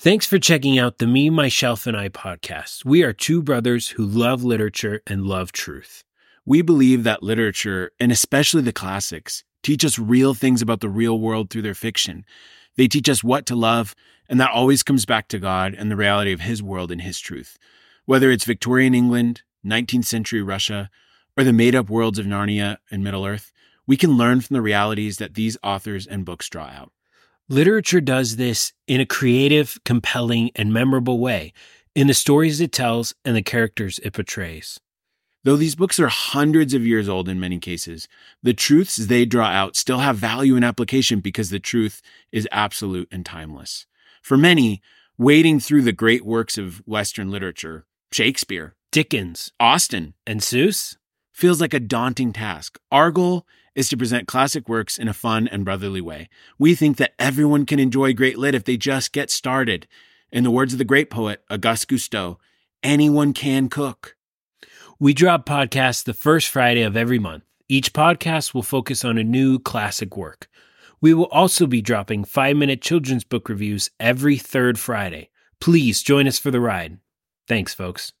Thanks for checking out the Me, Myself, and I podcast. We are two brothers who love literature and love truth. We believe that literature, and especially the classics, teach us real things about the real world through their fiction. They teach us what to love, and that always comes back to God and the reality of His world and His truth. Whether it's Victorian England, 19th century Russia, or the made up worlds of Narnia and Middle Earth, we can learn from the realities that these authors and books draw out. Literature does this in a creative, compelling, and memorable way in the stories it tells and the characters it portrays. Though these books are hundreds of years old in many cases, the truths they draw out still have value and application because the truth is absolute and timeless. For many, wading through the great works of Western literature, Shakespeare, Dickens, Austen, and Seuss feels like a daunting task. Goal is to present classic works in a fun and brotherly way. We think that everyone can enjoy great lit if they just get started. In the words of the great poet Auguste Gusteau, anyone can cook. We drop podcasts the first Friday of every month. Each podcast will focus on a new classic work. We will also be dropping five minute children's book reviews every third Friday. Please join us for the ride. Thanks, folks.